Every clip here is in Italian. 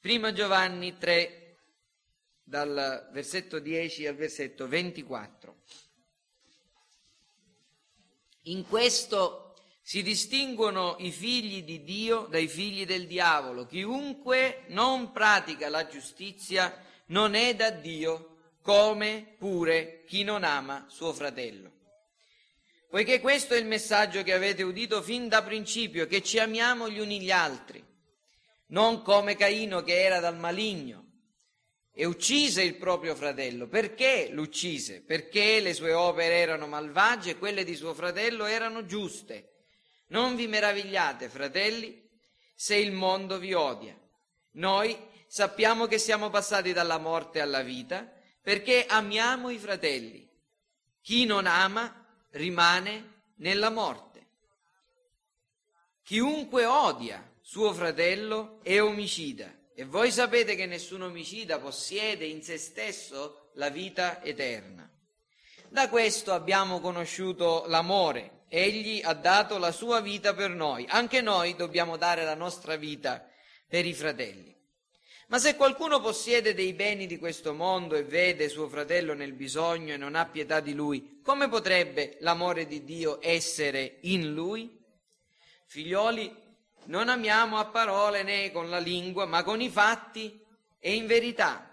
Prima Giovanni 3, dal versetto 10 al versetto 24. In questo si distinguono i figli di Dio dai figli del diavolo. Chiunque non pratica la giustizia non è da Dio, come pure chi non ama suo fratello. Poiché questo è il messaggio che avete udito fin da principio, che ci amiamo gli uni gli altri, non come Caino che era dal maligno e uccise il proprio fratello. Perché l'uccise? Perché le sue opere erano malvagie e quelle di suo fratello erano giuste. Non vi meravigliate, fratelli, se il mondo vi odia. Noi sappiamo che siamo passati dalla morte alla vita perché amiamo i fratelli. Chi non ama rimane nella morte. Chiunque odia suo fratello è omicida e voi sapete che nessun omicida possiede in se stesso la vita eterna. Da questo abbiamo conosciuto l'amore Egli ha dato la sua vita per noi, anche noi dobbiamo dare la nostra vita per i fratelli. Ma se qualcuno possiede dei beni di questo mondo e vede suo fratello nel bisogno e non ha pietà di lui, come potrebbe l'amore di Dio essere in lui? Figlioli, non amiamo a parole né con la lingua, ma con i fatti e in verità.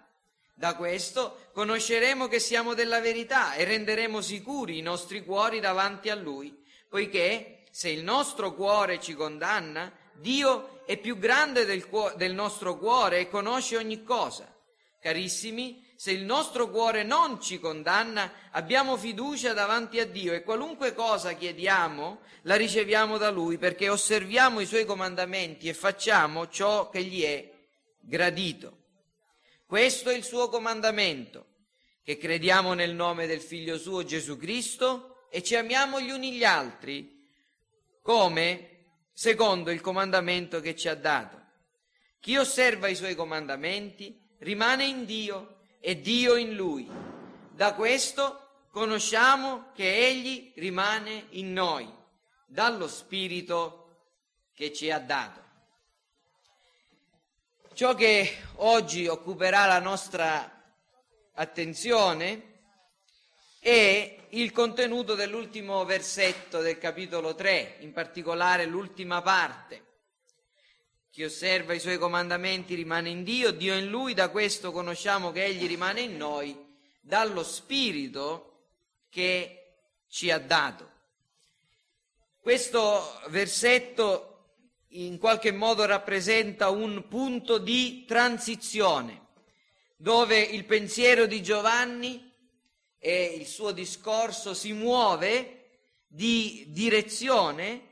Da questo conosceremo che siamo della verità e renderemo sicuri i nostri cuori davanti a Lui poiché se il nostro cuore ci condanna, Dio è più grande del, cuo- del nostro cuore e conosce ogni cosa. Carissimi, se il nostro cuore non ci condanna, abbiamo fiducia davanti a Dio e qualunque cosa chiediamo la riceviamo da Lui perché osserviamo i Suoi comandamenti e facciamo ciò che gli è gradito. Questo è il suo comandamento, che crediamo nel nome del Figlio suo Gesù Cristo e ci amiamo gli uni gli altri come secondo il comandamento che ci ha dato. Chi osserva i suoi comandamenti rimane in Dio e Dio in lui. Da questo conosciamo che Egli rimane in noi, dallo Spirito che ci ha dato. Ciò che oggi occuperà la nostra attenzione è il contenuto dell'ultimo versetto del capitolo 3, in particolare l'ultima parte. Chi osserva i suoi comandamenti rimane in Dio, Dio in lui, da questo conosciamo che Egli rimane in noi, dallo Spirito che ci ha dato. Questo versetto in qualche modo rappresenta un punto di transizione, dove il pensiero di Giovanni e il suo discorso si muove di direzione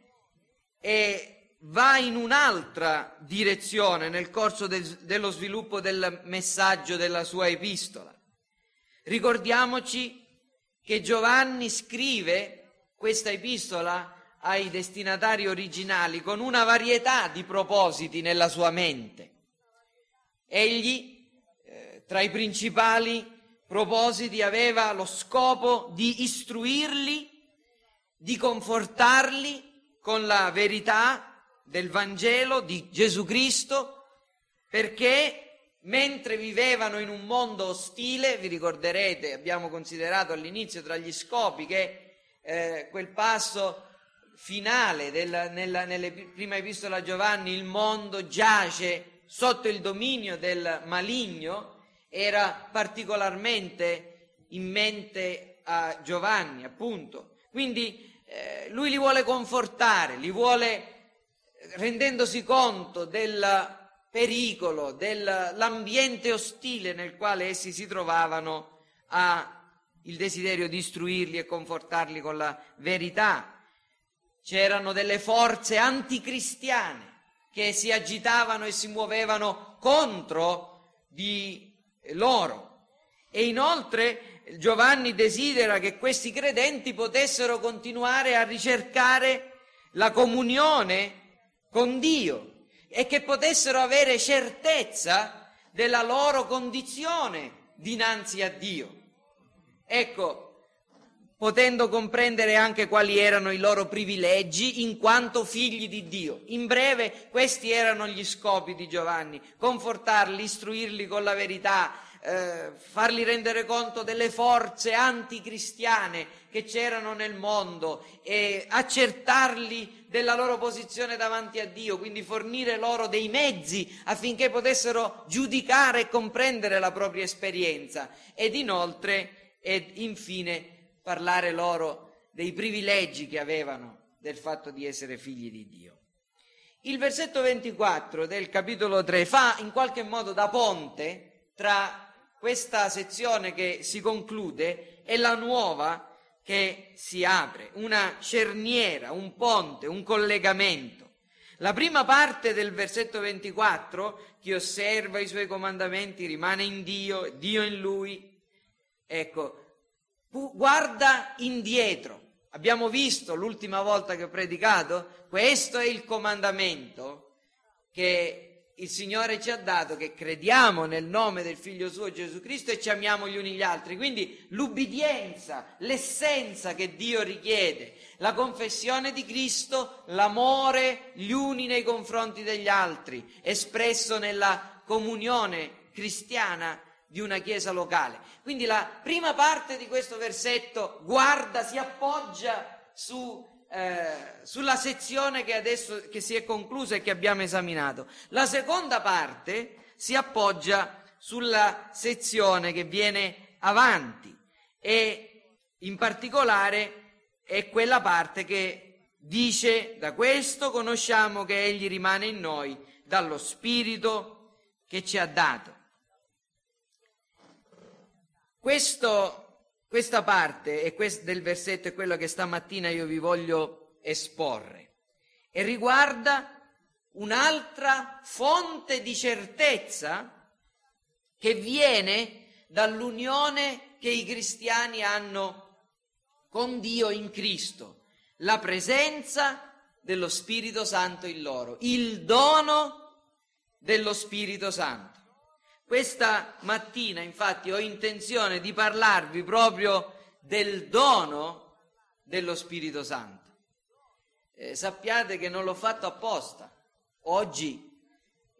e va in un'altra direzione nel corso del, dello sviluppo del messaggio della sua epistola. Ricordiamoci che Giovanni scrive questa epistola ai destinatari originali con una varietà di propositi nella sua mente. Egli, eh, tra i principali, propositi aveva lo scopo di istruirli, di confortarli con la verità del Vangelo di Gesù Cristo, perché mentre vivevano in un mondo ostile, vi ricorderete, abbiamo considerato all'inizio tra gli scopi che eh, quel passo finale del, nella, nelle prima epistola a Giovanni, il mondo giace sotto il dominio del maligno, era particolarmente in mente a Giovanni, appunto. Quindi eh, lui li vuole confortare, li vuole rendendosi conto del pericolo, dell'ambiente ostile nel quale essi si trovavano, ha il desiderio di istruirli e confortarli con la verità. C'erano delle forze anticristiane che si agitavano e si muovevano contro di loro. E inoltre Giovanni desidera che questi credenti potessero continuare a ricercare la comunione con Dio e che potessero avere certezza della loro condizione dinanzi a Dio. Ecco, potendo comprendere anche quali erano i loro privilegi in quanto figli di Dio. In breve, questi erano gli scopi di Giovanni, confortarli, istruirli con la verità, eh, farli rendere conto delle forze anticristiane che c'erano nel mondo e accertarli della loro posizione davanti a Dio, quindi fornire loro dei mezzi affinché potessero giudicare e comprendere la propria esperienza ed inoltre ed infine parlare loro dei privilegi che avevano del fatto di essere figli di Dio. Il versetto 24 del capitolo 3 fa in qualche modo da ponte tra questa sezione che si conclude e la nuova che si apre, una cerniera, un ponte, un collegamento. La prima parte del versetto 24, chi osserva i suoi comandamenti rimane in Dio, Dio in lui. Ecco, guarda indietro. Abbiamo visto l'ultima volta che ho predicato, questo è il comandamento che il Signore ci ha dato, che crediamo nel nome del Figlio suo Gesù Cristo e ci amiamo gli uni gli altri. Quindi l'ubbidienza, l'essenza che Dio richiede, la confessione di Cristo, l'amore gli uni nei confronti degli altri, espresso nella comunione cristiana di una chiesa locale. Quindi la prima parte di questo versetto guarda, si appoggia su, eh, sulla sezione che adesso che si è conclusa e che abbiamo esaminato. La seconda parte si appoggia sulla sezione che viene avanti e in particolare è quella parte che dice da questo conosciamo che Egli rimane in noi dallo Spirito che ci ha dato. Questo, questa parte del versetto è quello che stamattina io vi voglio esporre e riguarda un'altra fonte di certezza che viene dall'unione che i cristiani hanno con Dio in Cristo, la presenza dello Spirito Santo in loro, il dono dello Spirito Santo. Questa mattina infatti ho intenzione di parlarvi proprio del dono dello Spirito Santo. Eh, sappiate che non l'ho fatto apposta. Oggi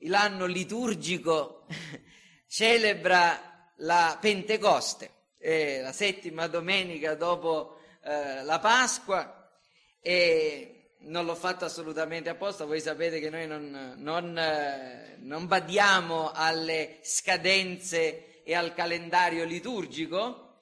l'anno liturgico celebra la Pentecoste, eh, la settima domenica dopo eh, la Pasqua e non l'ho fatto assolutamente apposta, voi sapete che noi non, non, eh, non badiamo alle scadenze e al calendario liturgico,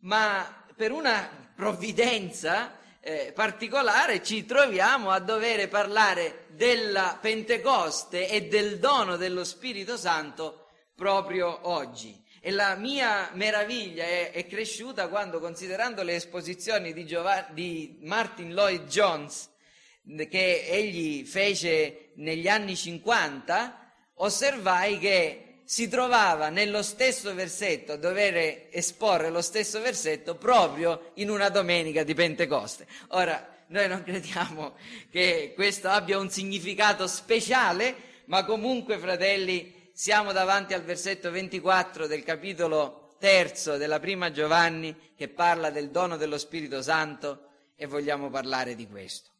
ma per una provvidenza eh, particolare ci troviamo a dover parlare della Pentecoste e del dono dello Spirito Santo proprio oggi. E la mia meraviglia è, è cresciuta quando, considerando le esposizioni di, Giov- di Martin Lloyd Jones, che egli fece negli anni 50, osservai che si trovava nello stesso versetto, dover esporre lo stesso versetto proprio in una domenica di Pentecoste. Ora, noi non crediamo che questo abbia un significato speciale, ma comunque, fratelli, siamo davanti al versetto 24 del capitolo terzo della prima Giovanni che parla del dono dello Spirito Santo e vogliamo parlare di questo.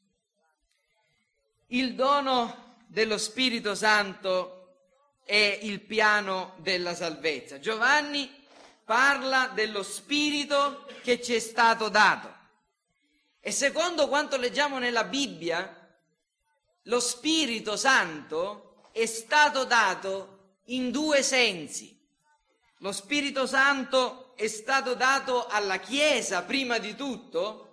Il dono dello Spirito Santo è il piano della salvezza. Giovanni parla dello Spirito che ci è stato dato. E secondo quanto leggiamo nella Bibbia, lo Spirito Santo è stato dato in due sensi. Lo Spirito Santo è stato dato alla Chiesa prima di tutto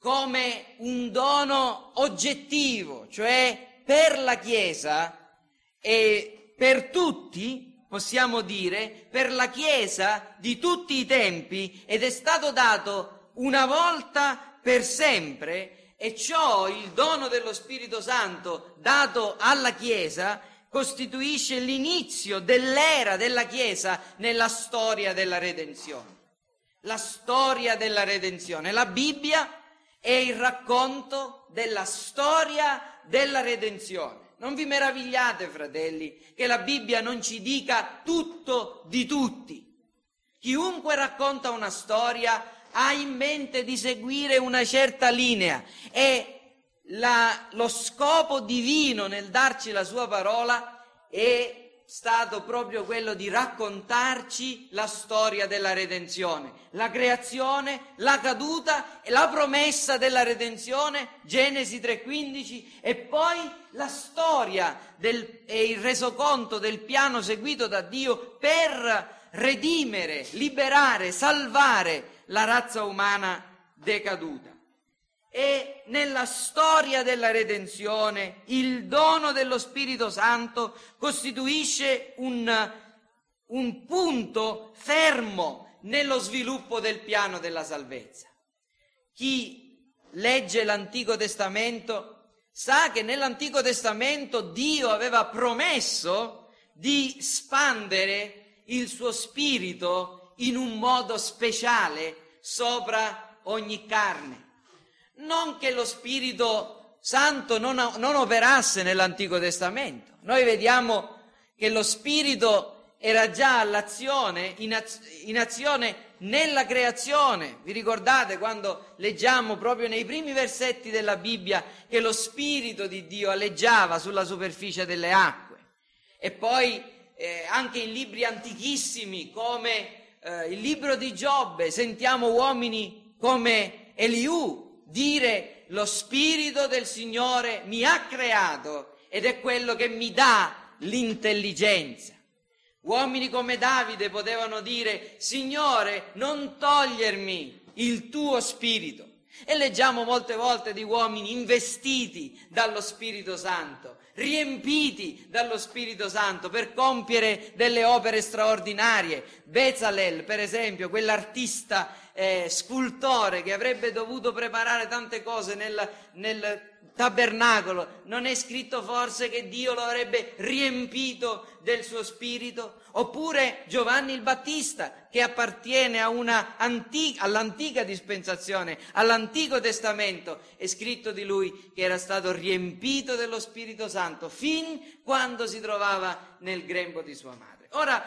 come un dono oggettivo, cioè per la Chiesa e per tutti, possiamo dire, per la Chiesa di tutti i tempi ed è stato dato una volta per sempre e ciò, il dono dello Spirito Santo dato alla Chiesa, costituisce l'inizio dell'era della Chiesa nella storia della redenzione. La storia della redenzione. La Bibbia è il racconto della storia della redenzione. Non vi meravigliate, fratelli, che la Bibbia non ci dica tutto di tutti. Chiunque racconta una storia ha in mente di seguire una certa linea e la, lo scopo divino nel darci la sua parola è stato proprio quello di raccontarci la storia della redenzione, la creazione, la caduta e la promessa della redenzione, Genesi 3:15, e poi la storia del, e il resoconto del piano seguito da Dio per redimere, liberare, salvare la razza umana decaduta. E nella storia della redenzione il dono dello Spirito Santo costituisce un, un punto fermo nello sviluppo del piano della salvezza. Chi legge l'Antico Testamento sa che nell'Antico Testamento Dio aveva promesso di spandere il suo spirito in un modo speciale sopra ogni carne non che lo Spirito Santo non, non operasse nell'Antico Testamento. Noi vediamo che lo Spirito era già all'azione, in, az- in azione nella creazione. Vi ricordate quando leggiamo proprio nei primi versetti della Bibbia che lo Spirito di Dio alleggiava sulla superficie delle acque? E poi eh, anche in libri antichissimi come eh, il libro di Giobbe sentiamo uomini come Eliù dire lo Spirito del Signore mi ha creato ed è quello che mi dà l'intelligenza. Uomini come Davide potevano dire Signore non togliermi il tuo spirito. E leggiamo molte volte di uomini investiti dallo Spirito Santo, riempiti dallo Spirito Santo per compiere delle opere straordinarie. Bezalel, per esempio, quell'artista eh, scultore che avrebbe dovuto preparare tante cose nel, nel tabernacolo, non è scritto forse che Dio lo avrebbe riempito del suo spirito? Oppure Giovanni il Battista, che appartiene antica, all'antica dispensazione, all'Antico Testamento, è scritto di lui che era stato riempito dello Spirito Santo fin quando si trovava nel grembo di sua madre. Ora,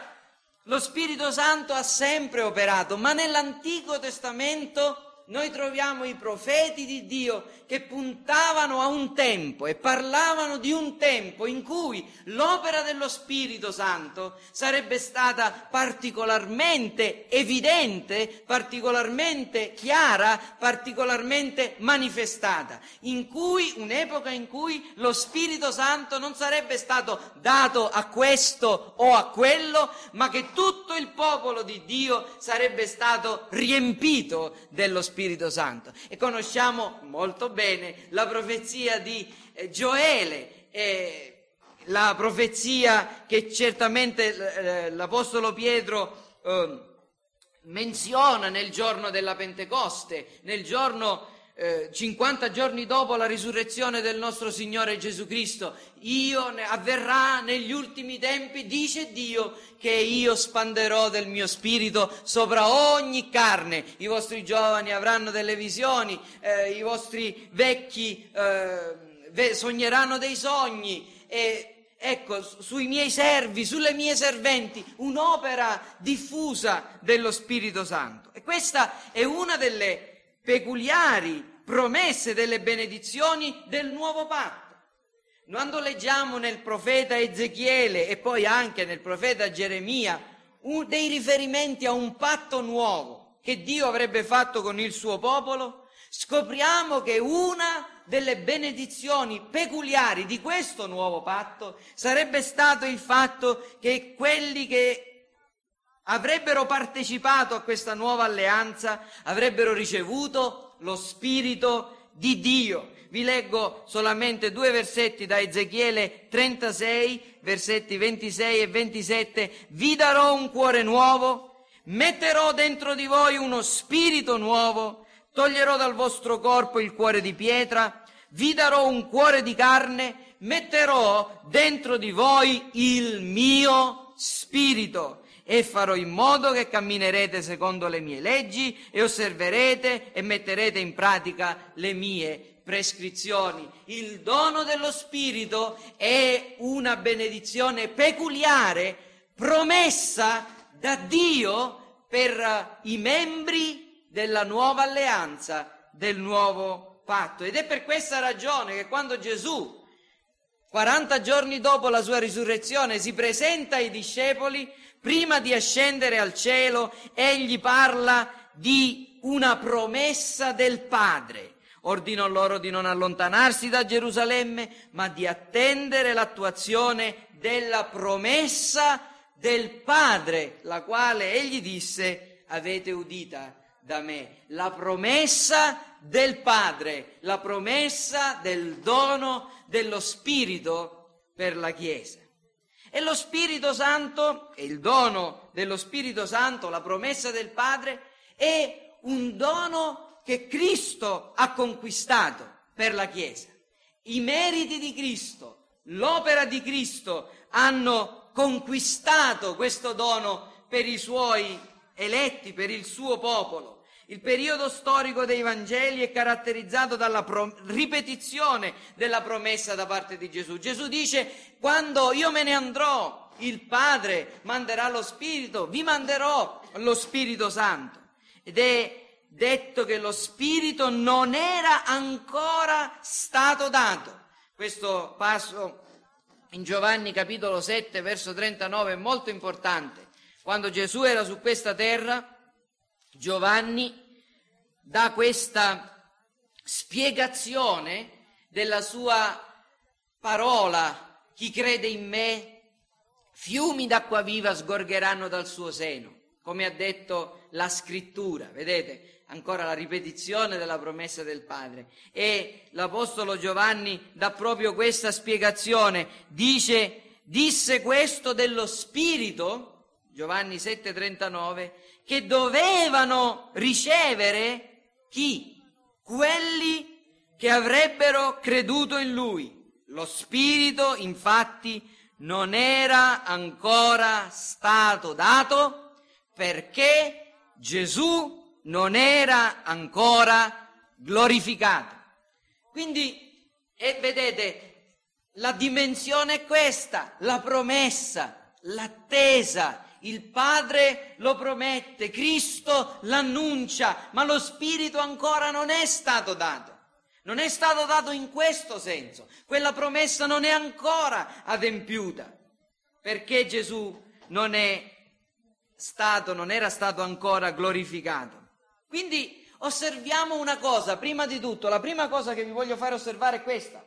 lo Spirito Santo ha sempre operato, ma nell'Antico Testamento noi troviamo i profeti di Dio che puntavano a un tempo e parlavano di un tempo in cui l'opera dello Spirito Santo sarebbe stata particolarmente evidente, particolarmente chiara, particolarmente manifestata, in cui un'epoca in cui lo Spirito Santo non sarebbe stato dato a questo o a quello, ma che tutto il popolo di Dio sarebbe stato riempito dello Spirito Spirito Santo. E conosciamo molto bene la profezia di eh, Gioele, eh, la profezia che certamente eh, l'Apostolo Pietro eh, menziona nel giorno della Pentecoste, nel giorno eh, 50 giorni dopo la risurrezione del nostro Signore Gesù Cristo, io ne, avverrà negli ultimi tempi, dice Dio, che io spanderò del mio spirito sopra ogni carne. I vostri giovani avranno delle visioni, eh, i vostri vecchi eh, sogneranno dei sogni e ecco, sui miei servi, sulle mie serventi, un'opera diffusa dello Spirito Santo. E questa è una delle peculiari promesse delle benedizioni del nuovo patto. Quando leggiamo nel profeta Ezechiele e poi anche nel profeta Geremia dei riferimenti a un patto nuovo che Dio avrebbe fatto con il suo popolo, scopriamo che una delle benedizioni peculiari di questo nuovo patto sarebbe stato il fatto che quelli che avrebbero partecipato a questa nuova alleanza, avrebbero ricevuto lo Spirito di Dio. Vi leggo solamente due versetti da Ezechiele 36, versetti 26 e 27. Vi darò un cuore nuovo, metterò dentro di voi uno spirito nuovo, toglierò dal vostro corpo il cuore di pietra, vi darò un cuore di carne, metterò dentro di voi il mio spirito e farò in modo che camminerete secondo le mie leggi e osserverete e metterete in pratica le mie prescrizioni. Il dono dello Spirito è una benedizione peculiare promessa da Dio per i membri della nuova alleanza, del nuovo patto. Ed è per questa ragione che quando Gesù, 40 giorni dopo la sua risurrezione, si presenta ai discepoli, prima di ascendere al cielo, egli parla di una promessa del Padre. Ordinò loro di non allontanarsi da Gerusalemme, ma di attendere l'attuazione della promessa del Padre, la quale egli disse, avete udita da me, la promessa del Padre, la promessa del dono dello Spirito per la Chiesa. E lo Spirito Santo, e il dono dello Spirito Santo, la promessa del Padre, è un dono che Cristo ha conquistato per la Chiesa. I meriti di Cristo, l'opera di Cristo hanno conquistato questo dono per i suoi eletti, per il suo popolo. Il periodo storico dei Vangeli è caratterizzato dalla pro- ripetizione della promessa da parte di Gesù. Gesù dice, quando io me ne andrò, il Padre manderà lo Spirito, vi manderò lo Spirito Santo. Ed è detto che lo Spirito non era ancora stato dato. Questo passo in Giovanni capitolo 7 verso 39 è molto importante. Quando Gesù era su questa terra, Giovanni dà questa spiegazione della sua parola. Chi crede in me, fiumi d'acqua viva sgorgeranno dal suo seno, come ha detto la scrittura. Vedete, ancora la ripetizione della promessa del Padre. E l'Apostolo Giovanni dà proprio questa spiegazione, dice, disse questo dello Spirito, Giovanni 7:39, che dovevano ricevere chi? Quelli che avrebbero creduto in Lui. Lo Spirito, infatti, non era ancora stato dato perché Gesù non era ancora glorificato. Quindi, e vedete, la dimensione è questa, la promessa, l'attesa. Il Padre lo promette, Cristo l'annuncia, ma lo Spirito ancora non è stato dato. Non è stato dato in questo senso. Quella promessa non è ancora adempiuta, perché Gesù non è stato, non era stato ancora glorificato. Quindi osserviamo una cosa, prima di tutto, la prima cosa che vi voglio fare osservare è questa.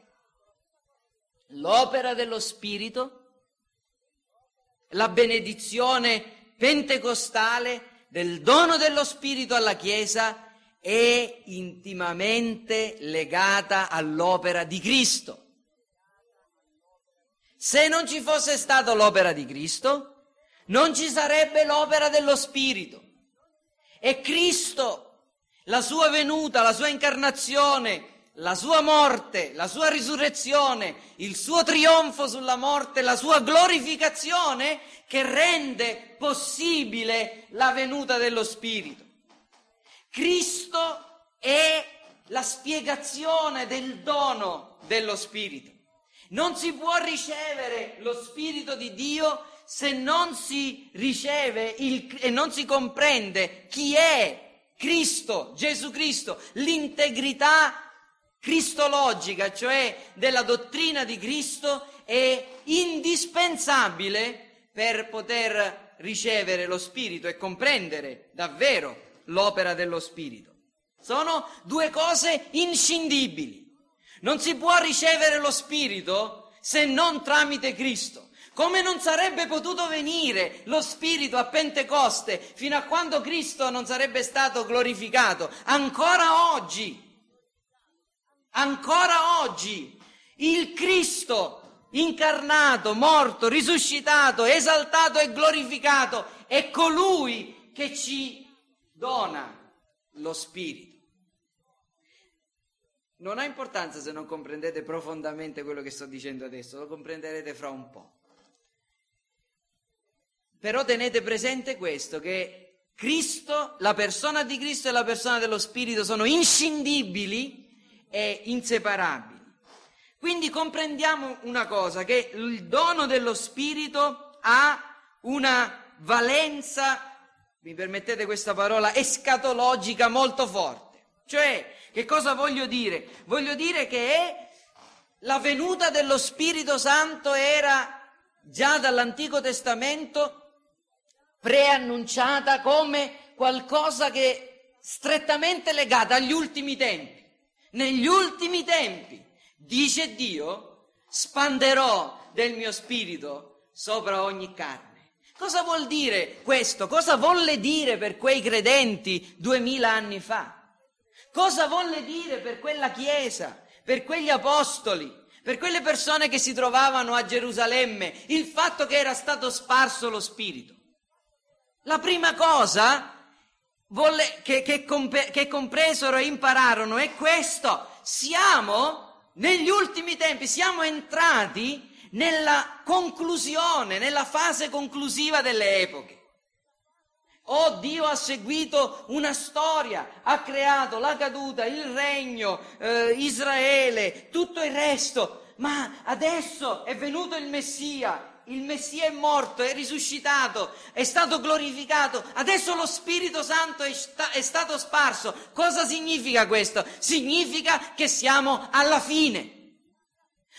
L'opera dello Spirito, la benedizione pentecostale del dono dello Spirito alla Chiesa è intimamente legata all'opera di Cristo. Se non ci fosse stata l'opera di Cristo, non ci sarebbe l'opera dello Spirito. E Cristo, la sua venuta, la sua incarnazione, la sua morte, la sua risurrezione, il suo trionfo sulla morte, la sua glorificazione che rende possibile la venuta dello Spirito. Cristo è la spiegazione del dono dello Spirito. Non si può ricevere lo Spirito di Dio se non si riceve il, e non si comprende chi è Cristo, Gesù Cristo, l'integrità cristologica, cioè della dottrina di Cristo, è indispensabile per poter ricevere lo Spirito e comprendere davvero l'opera dello Spirito. Sono due cose inscindibili. Non si può ricevere lo Spirito se non tramite Cristo. Come non sarebbe potuto venire lo Spirito a Pentecoste fino a quando Cristo non sarebbe stato glorificato? Ancora oggi, ancora oggi, il Cristo incarnato, morto, risuscitato, esaltato e glorificato è colui che ci dona lo Spirito. Non ha importanza se non comprendete profondamente quello che sto dicendo adesso, lo comprenderete fra un po'. Però tenete presente questo, che Cristo, la persona di Cristo e la persona dello Spirito sono inscindibili e inseparabili. Quindi comprendiamo una cosa, che il dono dello Spirito ha una valenza mi permettete questa parola, escatologica molto forte. Cioè, che cosa voglio dire? Voglio dire che la venuta dello Spirito Santo era già dall'Antico Testamento preannunciata come qualcosa che è strettamente legata agli ultimi tempi. Negli ultimi tempi, dice Dio, spanderò del mio spirito sopra ogni carne. Cosa vuol dire questo? Cosa volle dire per quei credenti duemila anni fa? Cosa volle dire per quella Chiesa, per quegli apostoli, per quelle persone che si trovavano a Gerusalemme, il fatto che era stato sparso lo Spirito? La prima cosa volle, che, che, compre, che compresero e impararono è questo. Siamo negli ultimi tempi, siamo entrati nella conclusione, nella fase conclusiva delle epoche. Oh, Dio ha seguito una storia, ha creato la caduta, il regno, eh, Israele, tutto il resto, ma adesso è venuto il Messia, il Messia è morto, è risuscitato, è stato glorificato, adesso lo Spirito Santo è, sta- è stato sparso. Cosa significa questo? Significa che siamo alla fine.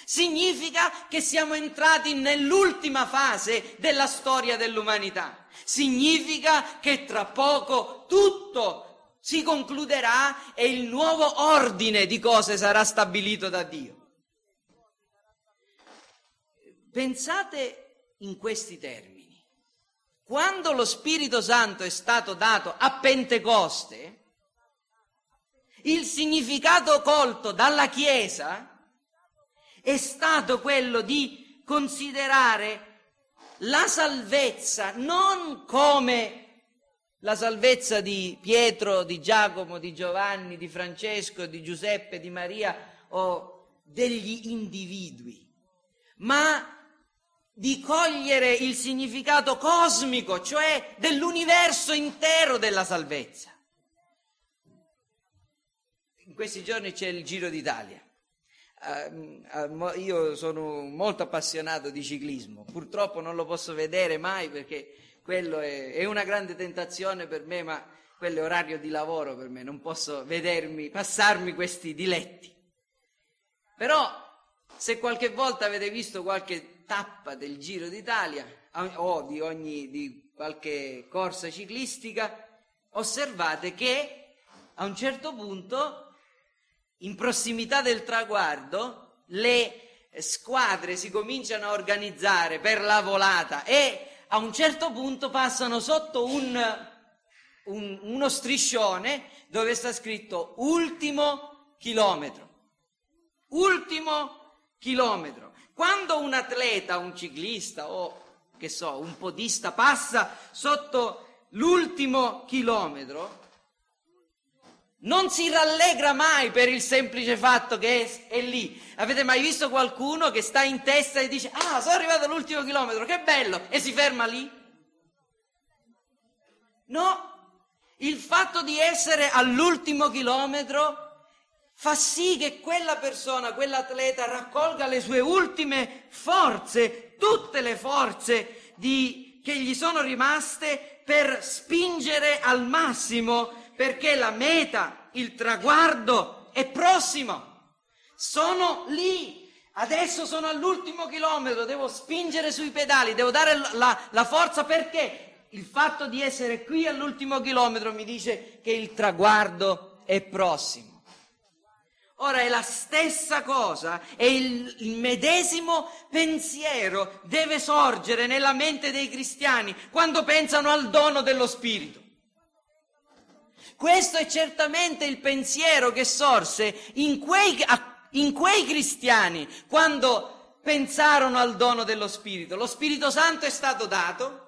Significa che siamo entrati nell'ultima fase della storia dell'umanità. Significa che tra poco tutto si concluderà e il nuovo ordine di cose sarà stabilito da Dio. Pensate in questi termini. Quando lo Spirito Santo è stato dato a Pentecoste, il significato colto dalla Chiesa è stato quello di considerare la salvezza non come la salvezza di Pietro, di Giacomo, di Giovanni, di Francesco, di Giuseppe, di Maria o degli individui, ma di cogliere il significato cosmico, cioè dell'universo intero della salvezza. In questi giorni c'è il Giro d'Italia. Uh, io sono molto appassionato di ciclismo, purtroppo non lo posso vedere mai perché quello è, è, una grande tentazione per me, ma quello è orario di lavoro per me, non posso vedermi, passarmi questi diletti. Però se qualche volta avete visto qualche tappa del Giro d'Italia o di, ogni, di qualche corsa ciclistica, osservate che a un certo punto in prossimità del traguardo le squadre si cominciano a organizzare per la volata e a un certo punto passano sotto un, un, uno striscione dove sta scritto ultimo chilometro. Ultimo chilometro. Quando un atleta, un ciclista o che so, un podista passa sotto l'ultimo chilometro, non si rallegra mai per il semplice fatto che è, è, lì. Avete mai visto qualcuno che sta in testa e dice ah sono arrivato all'ultimo chilometro, che bello, e si ferma lì? No, il fatto di essere all'ultimo chilometro fa sì che quella persona, quell'atleta raccolga le sue ultime forze, tutte le forze di, che gli sono rimaste per spingere al massimo perché la meta, il traguardo è prossimo. Sono lì, adesso sono all'ultimo chilometro, devo spingere sui pedali, devo dare la, la forza perché il fatto di essere qui all'ultimo chilometro mi dice che il traguardo è prossimo. Ora è la stessa cosa il, il, medesimo pensiero deve sorgere nella mente dei cristiani quando pensano al dono dello Spirito. Questo è certamente il pensiero che sorse in quei, in quei cristiani quando pensarono al dono dello Spirito. Lo Spirito Santo è stato dato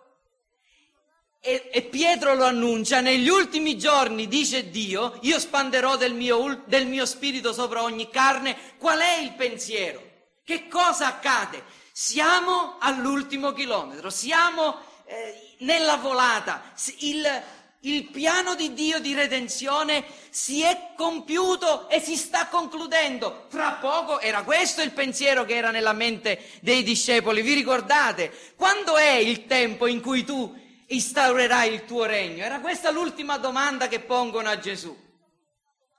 e, e, Pietro lo annuncia, negli ultimi giorni, dice Dio, io spanderò del mio, del mio, spirito sopra ogni carne. Qual è il pensiero? Che cosa accade? Siamo all'ultimo chilometro, siamo eh, nella volata. Il, il piano di Dio di redenzione si è compiuto e si sta concludendo. Tra poco era questo il pensiero che era nella mente dei discepoli. Vi ricordate? Quando è il tempo in cui tu instaurerai il tuo regno? Era questa l'ultima domanda che pongono a Gesù.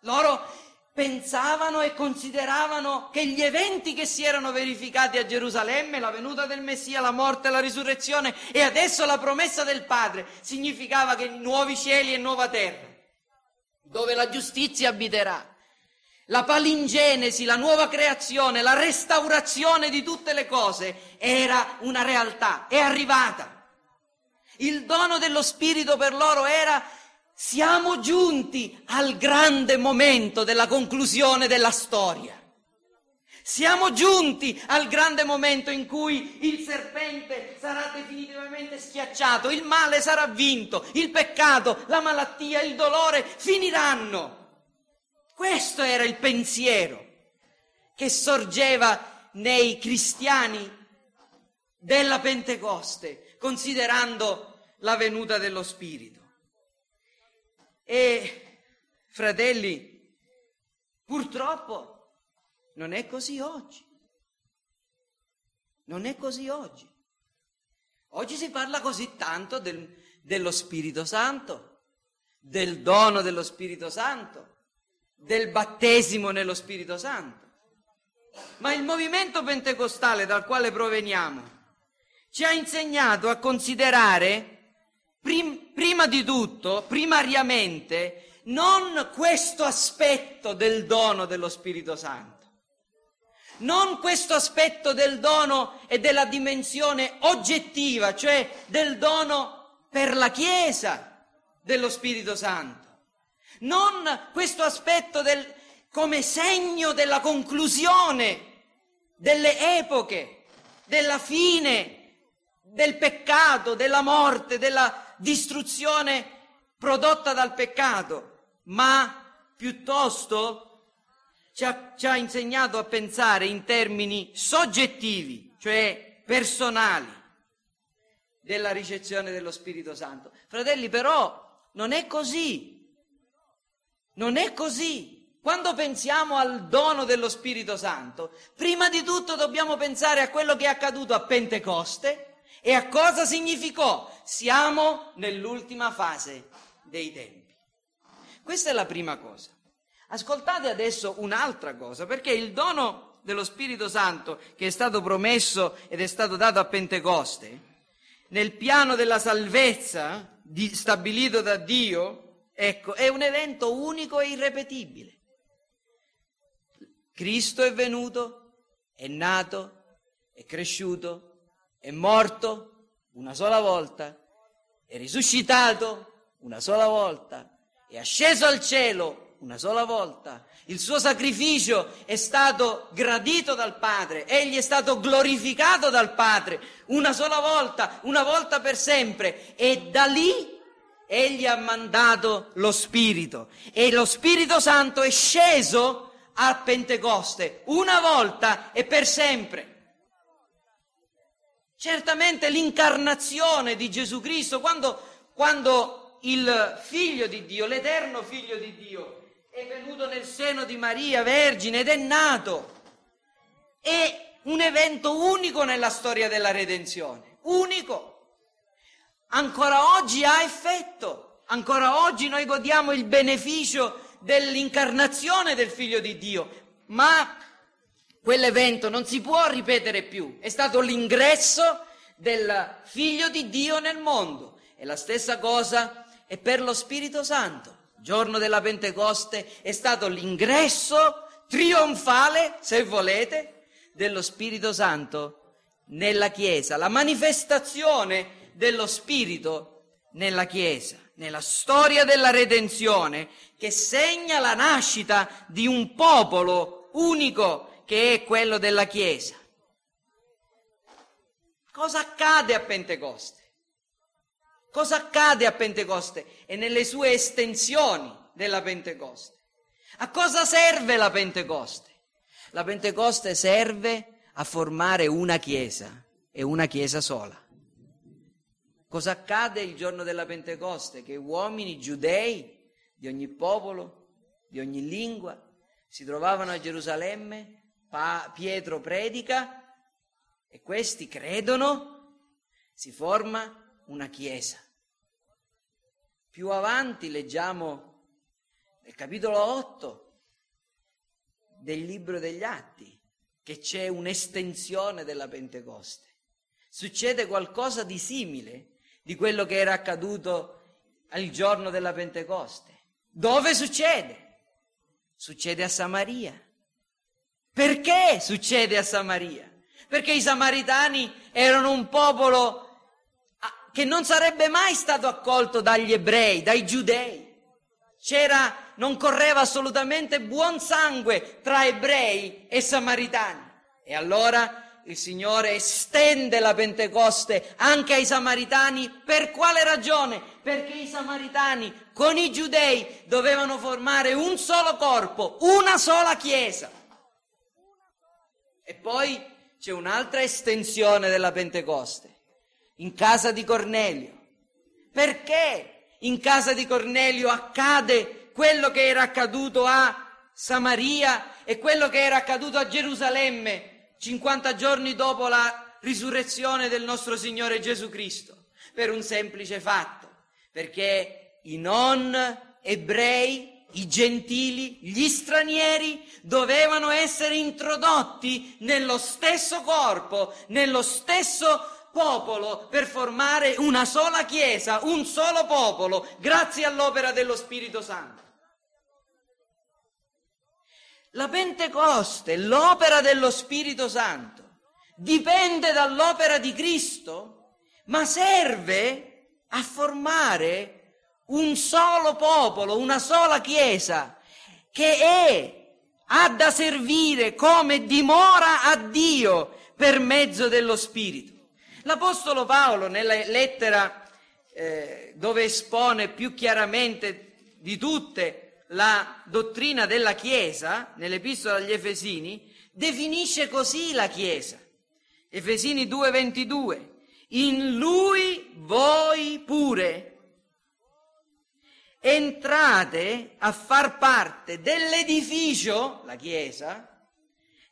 Loro pensavano e consideravano che gli eventi che si erano verificati a Gerusalemme, la venuta del Messia, la morte, la risurrezione e adesso la promessa del Padre, significava che nuovi cieli e nuova terra, dove la giustizia abiterà. La palingenesi, la nuova creazione, la restaurazione di tutte le cose era una realtà, è arrivata. Il dono dello Spirito per loro era siamo giunti al grande momento della conclusione della storia. Siamo giunti al grande momento in cui il serpente sarà definitivamente schiacciato, il male sarà vinto, il peccato, la malattia, il dolore finiranno. Questo era il pensiero che sorgeva nei cristiani della Pentecoste, considerando la venuta dello Spirito. E fratelli, purtroppo non è così oggi. Non è così oggi. Oggi si parla così tanto del, dello Spirito Santo, del dono dello Spirito Santo, del battesimo nello Spirito Santo. Ma il movimento pentecostale dal quale proveniamo ci ha insegnato a considerare prim- prima di tutto, primariamente, non questo aspetto del dono dello Spirito Santo, non questo aspetto del dono e della dimensione oggettiva, cioè del dono per la Chiesa dello Spirito Santo, non questo aspetto del, come segno della conclusione delle epoche, della fine del peccato, della morte, della distruzione prodotta dal peccato, ma piuttosto ci ha, ci ha insegnato a pensare in termini soggettivi, cioè personali, della ricezione dello Spirito Santo. Fratelli, però non è così. Non è così. Quando pensiamo al dono dello Spirito Santo, prima di tutto dobbiamo pensare a quello che è accaduto a Pentecoste e a cosa significò? Siamo nell'ultima fase dei tempi. Questa è la prima cosa. Ascoltate adesso un'altra cosa, perché il dono dello Spirito Santo che è stato promesso ed è stato dato a Pentecoste, nel piano della salvezza di, stabilito da Dio, ecco, è un evento unico e irrepetibile. Cristo è venuto, è nato, è cresciuto, è morto una sola volta, è risuscitato una sola volta, è asceso al cielo una sola volta. Il suo sacrificio è stato gradito dal Padre, egli è stato glorificato dal Padre una sola volta, una volta per sempre e da lì egli ha mandato lo Spirito e lo Spirito Santo è sceso a Pentecoste una volta e per sempre. Certamente l'incarnazione di Gesù Cristo, quando, quando il figlio di Dio, l'eterno figlio di Dio, è venuto nel seno di Maria Vergine ed è nato, è un evento unico nella storia della redenzione, unico. Ancora oggi ha effetto, ancora oggi noi godiamo il beneficio dell'incarnazione del figlio di Dio, ma quell'evento non si può ripetere più, è stato l'ingresso del figlio di Dio nel mondo. E la stessa cosa è per lo Spirito Santo. Il giorno della Pentecoste è stato l'ingresso trionfale, se volete, dello Spirito Santo nella Chiesa, la manifestazione dello Spirito nella Chiesa, nella storia della redenzione che segna la nascita di un popolo unico che è quello della Chiesa. Cosa accade a Pentecoste? Cosa accade a Pentecoste e nelle sue estensioni della Pentecoste? A cosa serve la Pentecoste? La Pentecoste serve a formare una Chiesa e una Chiesa sola. Cosa accade il giorno della Pentecoste? Che uomini giudei di ogni popolo, di ogni lingua, si trovavano a Gerusalemme pa- Pietro predica e questi credono, si forma una chiesa, Più avanti leggiamo nel capitolo 8 del libro degli Atti che c'è un'estensione della Pentecoste. Succede qualcosa di simile di quello che era accaduto al giorno della Pentecoste. Dove succede? Succede a Samaria. Perché succede a Samaria? Perché i samaritani erano un popolo che non sarebbe mai stato accolto dagli ebrei, dai giudei. C'era, non correva assolutamente buon sangue tra ebrei e samaritani. E allora il Signore estende la Pentecoste anche ai samaritani. Per quale ragione? Perché i samaritani con i giudei dovevano formare un solo corpo, una sola chiesa. E poi c'è un'altra estensione della Pentecoste in casa di Cornelio. Perché in casa di Cornelio accade quello che era accaduto a Samaria e quello che era accaduto a Gerusalemme 50 giorni dopo la risurrezione del nostro Signore Gesù Cristo? Per un semplice fatto, perché i non ebrei, i gentili, gli stranieri dovevano essere introdotti nello stesso corpo, nello stesso popolo per formare una sola chiesa, un solo popolo, grazie all'opera dello Spirito Santo. La Pentecoste, l'opera dello Spirito Santo, dipende dall'opera di Cristo, ma serve a formare un solo popolo, una sola chiesa, che è, ha da servire come dimora a Dio per mezzo dello Spirito. L'Apostolo Paolo nella lettera eh, dove espone più chiaramente di tutte la dottrina della Chiesa, nell'Epistola agli Efesini, definisce così la Chiesa. Efesini 2:22. In lui voi pure entrate a far parte dell'edificio, la Chiesa,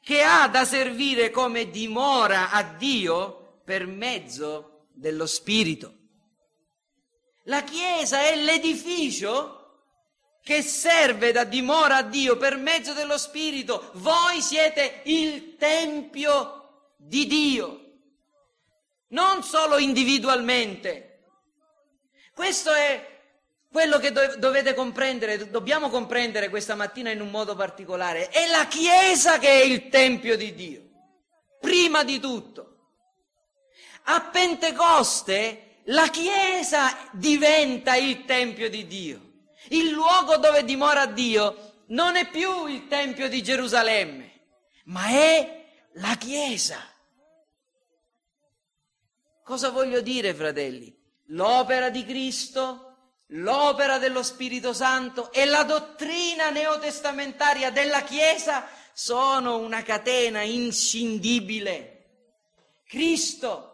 che ha da servire come dimora a Dio per mezzo dello Spirito. La Chiesa è l'edificio che serve da dimora a Dio per mezzo dello Spirito. Voi siete il Tempio di Dio, non solo individualmente. Questo è quello che dovete comprendere, dobbiamo comprendere questa mattina in un modo particolare. È la Chiesa che è il Tempio di Dio, prima di tutto. A Pentecoste la Chiesa diventa il Tempio di Dio. Il luogo dove dimora Dio non è più il Tempio di Gerusalemme, ma è la Chiesa. Cosa voglio dire, fratelli? L'opera di Cristo, l'opera dello Spirito Santo e la dottrina neotestamentaria della Chiesa sono una catena inscindibile. Cristo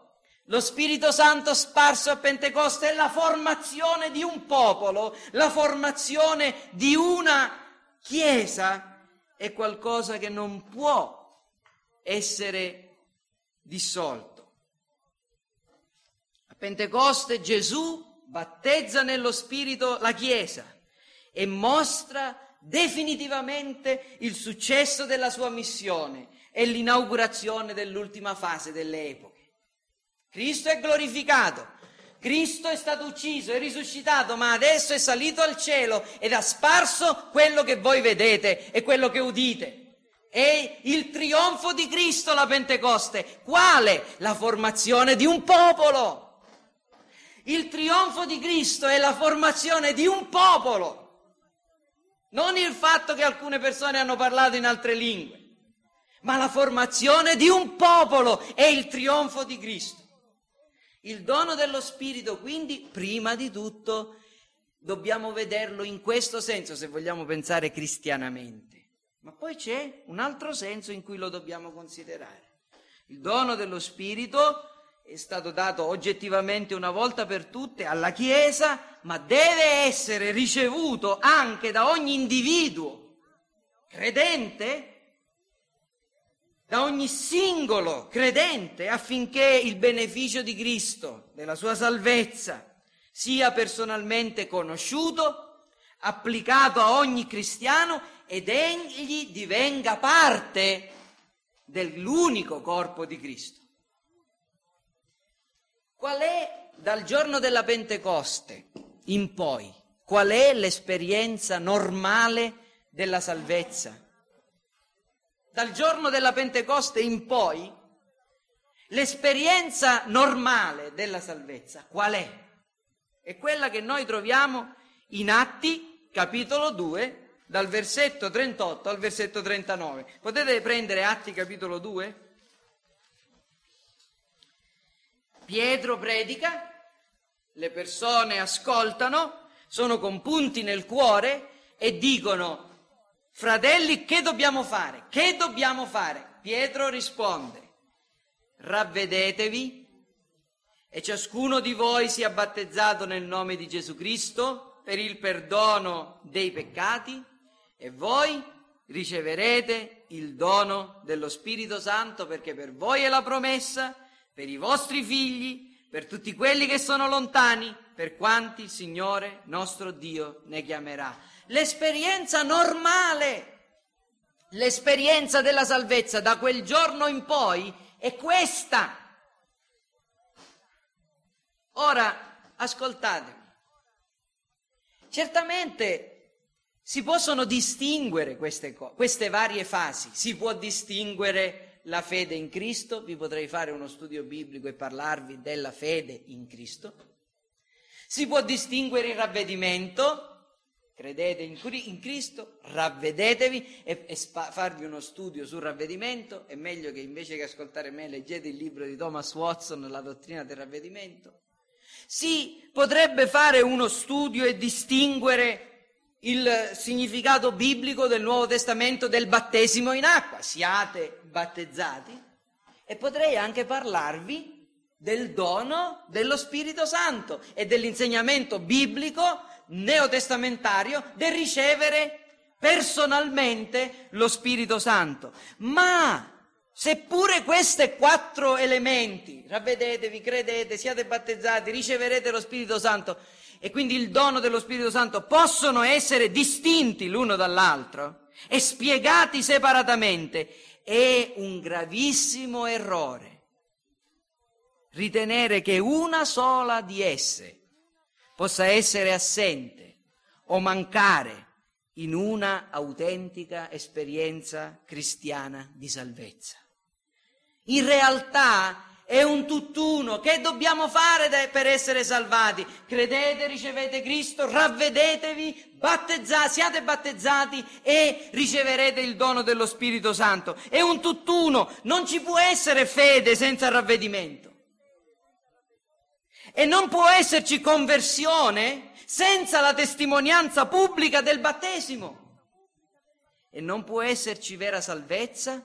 lo Spirito Santo sparso a Pentecoste è la formazione di un popolo, la formazione di una Chiesa è qualcosa che non può essere dissolto. A Pentecoste Gesù battezza nello Spirito la Chiesa e mostra definitivamente il successo della sua missione e l'inaugurazione dell'ultima fase delle epoche. Cristo è glorificato. Cristo è stato ucciso, è risuscitato, ma adesso è salito al cielo ed ha sparso quello che voi vedete e quello che udite. È il trionfo di Cristo la Pentecoste. Quale? La formazione di un popolo. Il trionfo di Cristo è la formazione di un popolo. Non il fatto che alcune persone hanno parlato in altre lingue, ma la formazione di un popolo è il trionfo di Cristo. Il dono dello Spirito, quindi, prima di tutto, dobbiamo vederlo in questo senso, se vogliamo pensare cristianamente. Ma poi c'è un altro senso in cui lo dobbiamo considerare. Il dono dello Spirito è stato dato oggettivamente una volta per tutte alla Chiesa, ma deve essere ricevuto anche da ogni individuo credente da ogni singolo credente affinché il beneficio di Cristo, della sua salvezza, sia personalmente conosciuto, applicato a ogni cristiano ed egli divenga parte dell'unico corpo di Cristo. Qual è dal giorno della Pentecoste in poi? Qual è l'esperienza normale della salvezza? Dal giorno della Pentecoste in poi, l'esperienza normale della salvezza qual è? È quella che noi troviamo in Atti, capitolo 2, dal versetto 38 al versetto 39. Potete prendere Atti, capitolo 2? Pietro predica, le persone ascoltano, sono compunti nel cuore e dicono, fratelli, che dobbiamo fare? Che dobbiamo fare? Pietro risponde, ravvedetevi e ciascuno di voi sia battezzato nel nome di Gesù Cristo per il perdono dei peccati e voi riceverete il dono dello Spirito Santo perché per voi è la promessa per i vostri figli, per tutti quelli che sono lontani, per quanti il Signore nostro Dio ne chiamerà. L'esperienza normale, l'esperienza della salvezza da quel giorno in poi è questa. Ora, ascoltatemi. Certamente si possono distinguere queste, queste varie fasi, si può distinguere la fede in Cristo, vi potrei fare uno studio biblico e parlarvi della fede in Cristo. Si può distinguere il ravvedimento, credete in, in Cristo, ravvedetevi e, e spa, farvi uno studio sul ravvedimento, è meglio che invece che ascoltare me leggete il libro di Thomas Watson, La dottrina del ravvedimento. Si potrebbe fare uno studio e distinguere il significato biblico del Nuovo Testamento del battesimo in acqua, siate battezzati, e potrei anche parlarvi del dono dello Spirito Santo e dell'insegnamento biblico neotestamentario del ricevere personalmente lo Spirito Santo. Ma seppure questi quattro elementi, ravvedetevi, credete, siate battezzati, riceverete lo Spirito Santo, e quindi il dono dello Spirito Santo possono essere distinti l'uno dall'altro e spiegati separatamente, è un gravissimo errore ritenere che una sola di esse possa essere assente o mancare in una autentica esperienza cristiana di salvezza. In realtà è un tutt'uno. Che dobbiamo fare per essere salvati? Credete, ricevete Cristo, ravvedetevi, battezzate, siate battezzati e riceverete il dono dello Spirito Santo. È un tutt'uno. Non ci può essere fede senza ravvedimento. E non può esserci conversione senza la testimonianza pubblica del battesimo. E non può esserci vera salvezza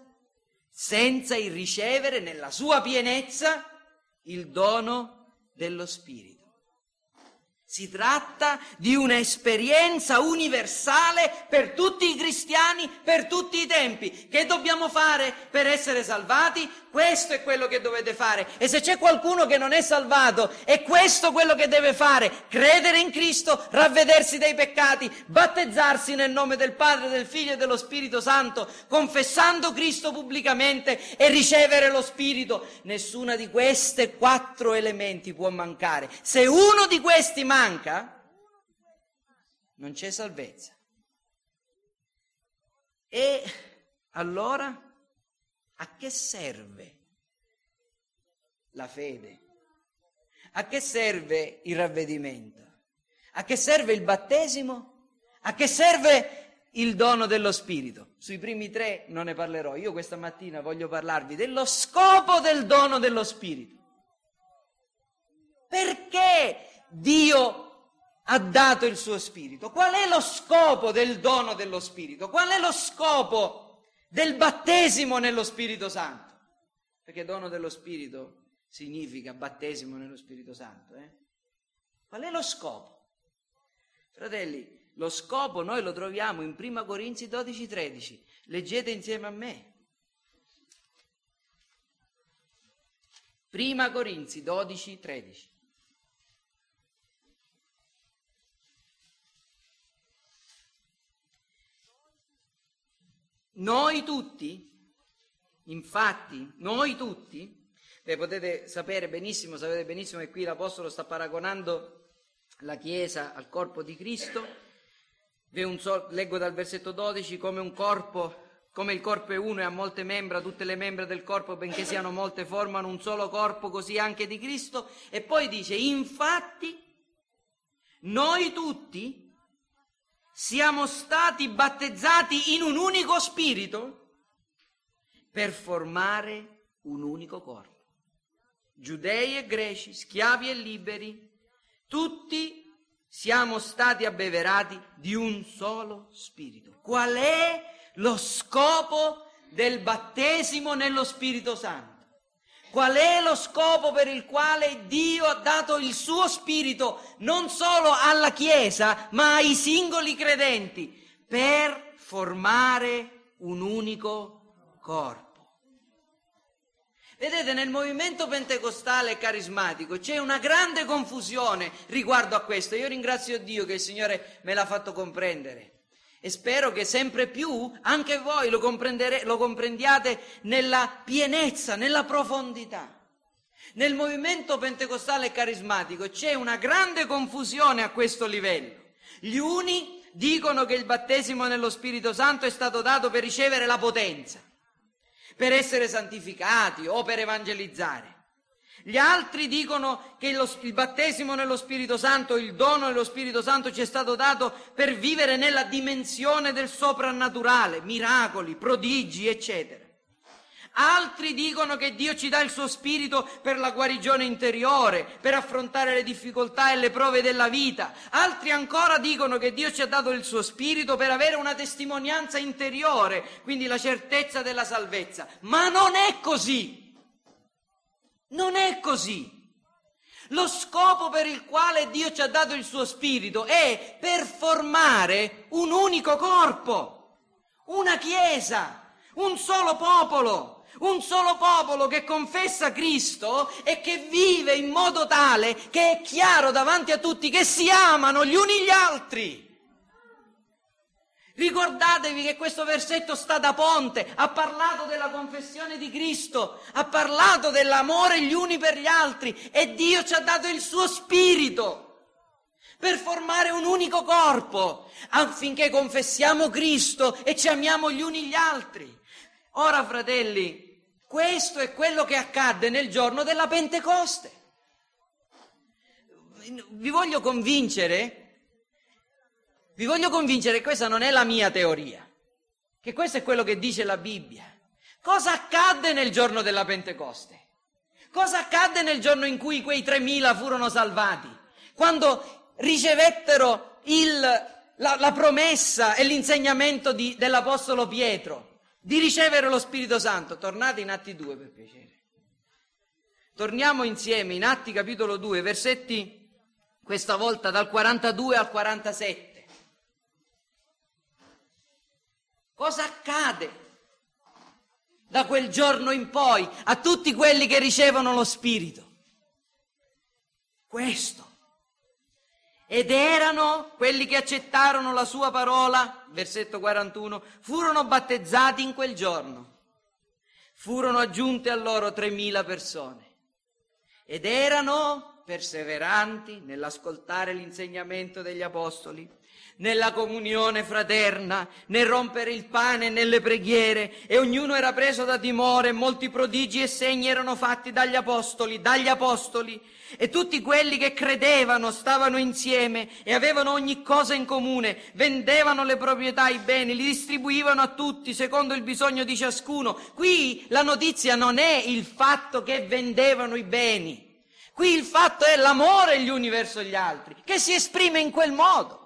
senza il ricevere nella sua pienezza il dono dello Spirito. Si tratta di un'esperienza universale per tutti i cristiani, per tutti i tempi. Che dobbiamo fare per essere salvati? Questo è quello che dovete fare. E se c'è qualcuno che non è salvato, è questo quello che deve fare. Credere in Cristo, ravvedersi dei peccati, battezzarsi nel nome del Padre, del Figlio e dello Spirito Santo, confessando Cristo pubblicamente e ricevere lo Spirito. Nessuna di queste quattro elementi può mancare. Se uno di questi manca, non c'è salvezza. E allora a che serve la fede? A che serve il ravvedimento? A che serve il battesimo? A che serve il dono dello Spirito? Sui primi tre non ne parlerò. Io questa mattina voglio parlarvi dello scopo del dono dello Spirito. Perché Dio ha dato il suo Spirito? Qual è lo scopo del dono dello Spirito? Qual è lo scopo del battesimo nello Spirito Santo. Perché dono dello Spirito significa battesimo nello Spirito Santo. Eh? Qual è lo scopo? Fratelli, lo scopo noi lo troviamo in 1 Corinzi 12, 13. Leggete insieme a me. Prima Corinzi 12, 13. Noi tutti, infatti, noi tutti, beh, potete sapere benissimo, sapete benissimo che qui l'Apostolo sta paragonando la Chiesa al corpo di Cristo, So, leggo dal versetto 12 come un corpo, come il corpo è uno e ha molte membra, tutte le membra del corpo, benché siano molte, formano un solo corpo, così anche di Cristo. E poi dice, infatti, noi tutti siamo stati battezzati in un unico spirito per formare un unico corpo. Giudei e greci, schiavi e liberi, tutti siamo stati abbeverati di un solo spirito. Qual è lo scopo del battesimo nello Spirito Santo? Qual è lo scopo per il quale Dio ha dato il suo spirito non solo alla Chiesa, ma ai singoli credenti, per formare un unico corpo? Vedete, nel movimento pentecostale carismatico c'è una grande confusione riguardo a questo. Io ringrazio Dio che il Signore me l'ha fatto comprendere. E spero che sempre più anche voi lo, lo comprendiate nella pienezza, nella profondità. Nel movimento pentecostale e carismatico c'è una grande confusione a questo livello. Gli uni dicono che il battesimo nello Spirito Santo è stato dato per ricevere la potenza per essere santificati o per evangelizzare. Gli altri dicono che lo, il battesimo nello Spirito Santo, il dono dello Spirito Santo ci è stato dato per vivere nella dimensione del soprannaturale, miracoli, prodigi, eccetera. Altri dicono che Dio ci dà il suo spirito per la guarigione interiore, per affrontare le difficoltà e le prove della vita. Altri ancora dicono che Dio ci ha dato il suo spirito per avere una testimonianza interiore, quindi la certezza della salvezza. Ma non è così. Non è così. Lo scopo per il quale Dio ci ha dato il suo spirito è per formare un unico corpo, una chiesa, un solo popolo un solo popolo che confessa Cristo e che vive in modo tale che è chiaro davanti a tutti che si amano gli uni gli altri. Ricordatevi che questo versetto sta da ponte, ha parlato della confessione di Cristo, ha parlato dell'amore gli uni per gli altri e Dio ci ha dato il suo spirito per formare un unico corpo affinché confessiamo Cristo e ci amiamo gli uni gli altri. Ora, fratelli, questo è quello che accadde nel giorno della Pentecoste. Vi voglio convincere, vi voglio convincere che questa non è la mia teoria, che questo è quello che dice la Bibbia. Cosa accadde nel giorno della Pentecoste? Cosa accadde nel giorno in cui quei 3.000 furono salvati? Quando ricevettero il, la, la, promessa e l'insegnamento di, dell'Apostolo Pietro di ricevere lo Spirito Santo. Tornate in Atti 2 per piacere. Torniamo insieme in Atti capitolo 2, versetti questa volta dal 42 al 47. Cosa accade da quel giorno in poi a tutti quelli che ricevono lo Spirito? Questo ed erano quelli che accettarono la sua parola, versetto 41, furono battezzati in quel giorno. Furono aggiunte a loro 3.000 persone ed erano perseveranti nell'ascoltare l'insegnamento degli apostoli, nella comunione fraterna, nel rompere il pane nelle preghiere, e ognuno era preso da timore, molti prodigi e segni erano fatti dagli apostoli, dagli apostoli, e tutti quelli che credevano stavano insieme e avevano ogni cosa in comune, vendevano le proprietà, i beni, li distribuivano a tutti secondo il bisogno di ciascuno. Qui la notizia non è il fatto che vendevano i beni, qui il fatto è l'amore gli uni verso gli altri, che si esprime in quel modo.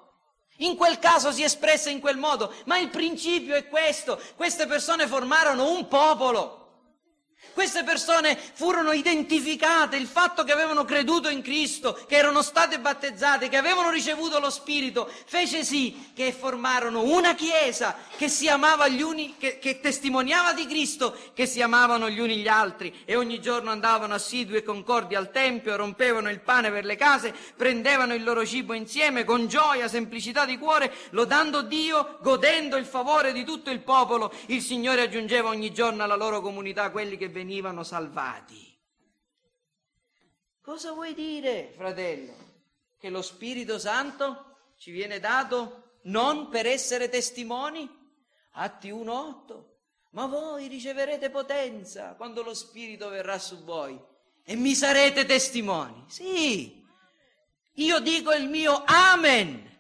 In quel caso si espresse in quel modo, ma il principio è questo. Queste persone formarono un popolo. Queste persone furono identificate, il fatto che avevano creduto in Cristo, che erano state battezzate, che avevano ricevuto lo Spirito, fece sì che formarono una Chiesa che si amava gli uni, che, che testimoniava di Cristo, che si amavano gli uni gli altri e ogni giorno andavano assidui e concordi al Tempio, rompevano il pane per le case, prendevano il loro cibo insieme con gioia, semplicità di cuore, lodando Dio, godendo il favore di tutto il popolo. Il Signore aggiungeva ogni giorno alla loro comunità quelli che venivano venivano salvati. Cosa vuoi dire, fratello? Che lo Spirito Santo ci viene dato non per essere testimoni? Atti 1.8. Ma voi riceverete potenza quando lo Spirito verrà su voi e mi sarete testimoni. Sì, io dico il mio amen.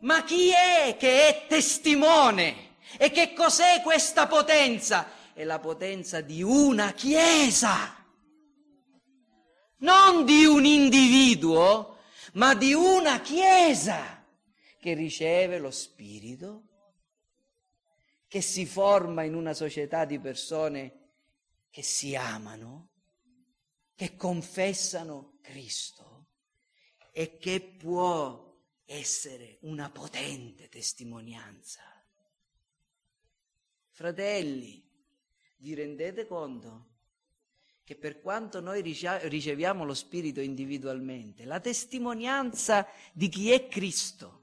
Ma chi è che è testimone? E che cos'è questa potenza? È la potenza di una Chiesa, non di un individuo, ma di una Chiesa che riceve lo Spirito, che si forma in una società di persone che si amano, che confessano Cristo e che può essere una potente testimonianza. Fratelli, vi rendete conto che per quanto noi riceviamo lo Spirito individualmente, la testimonianza di chi è Cristo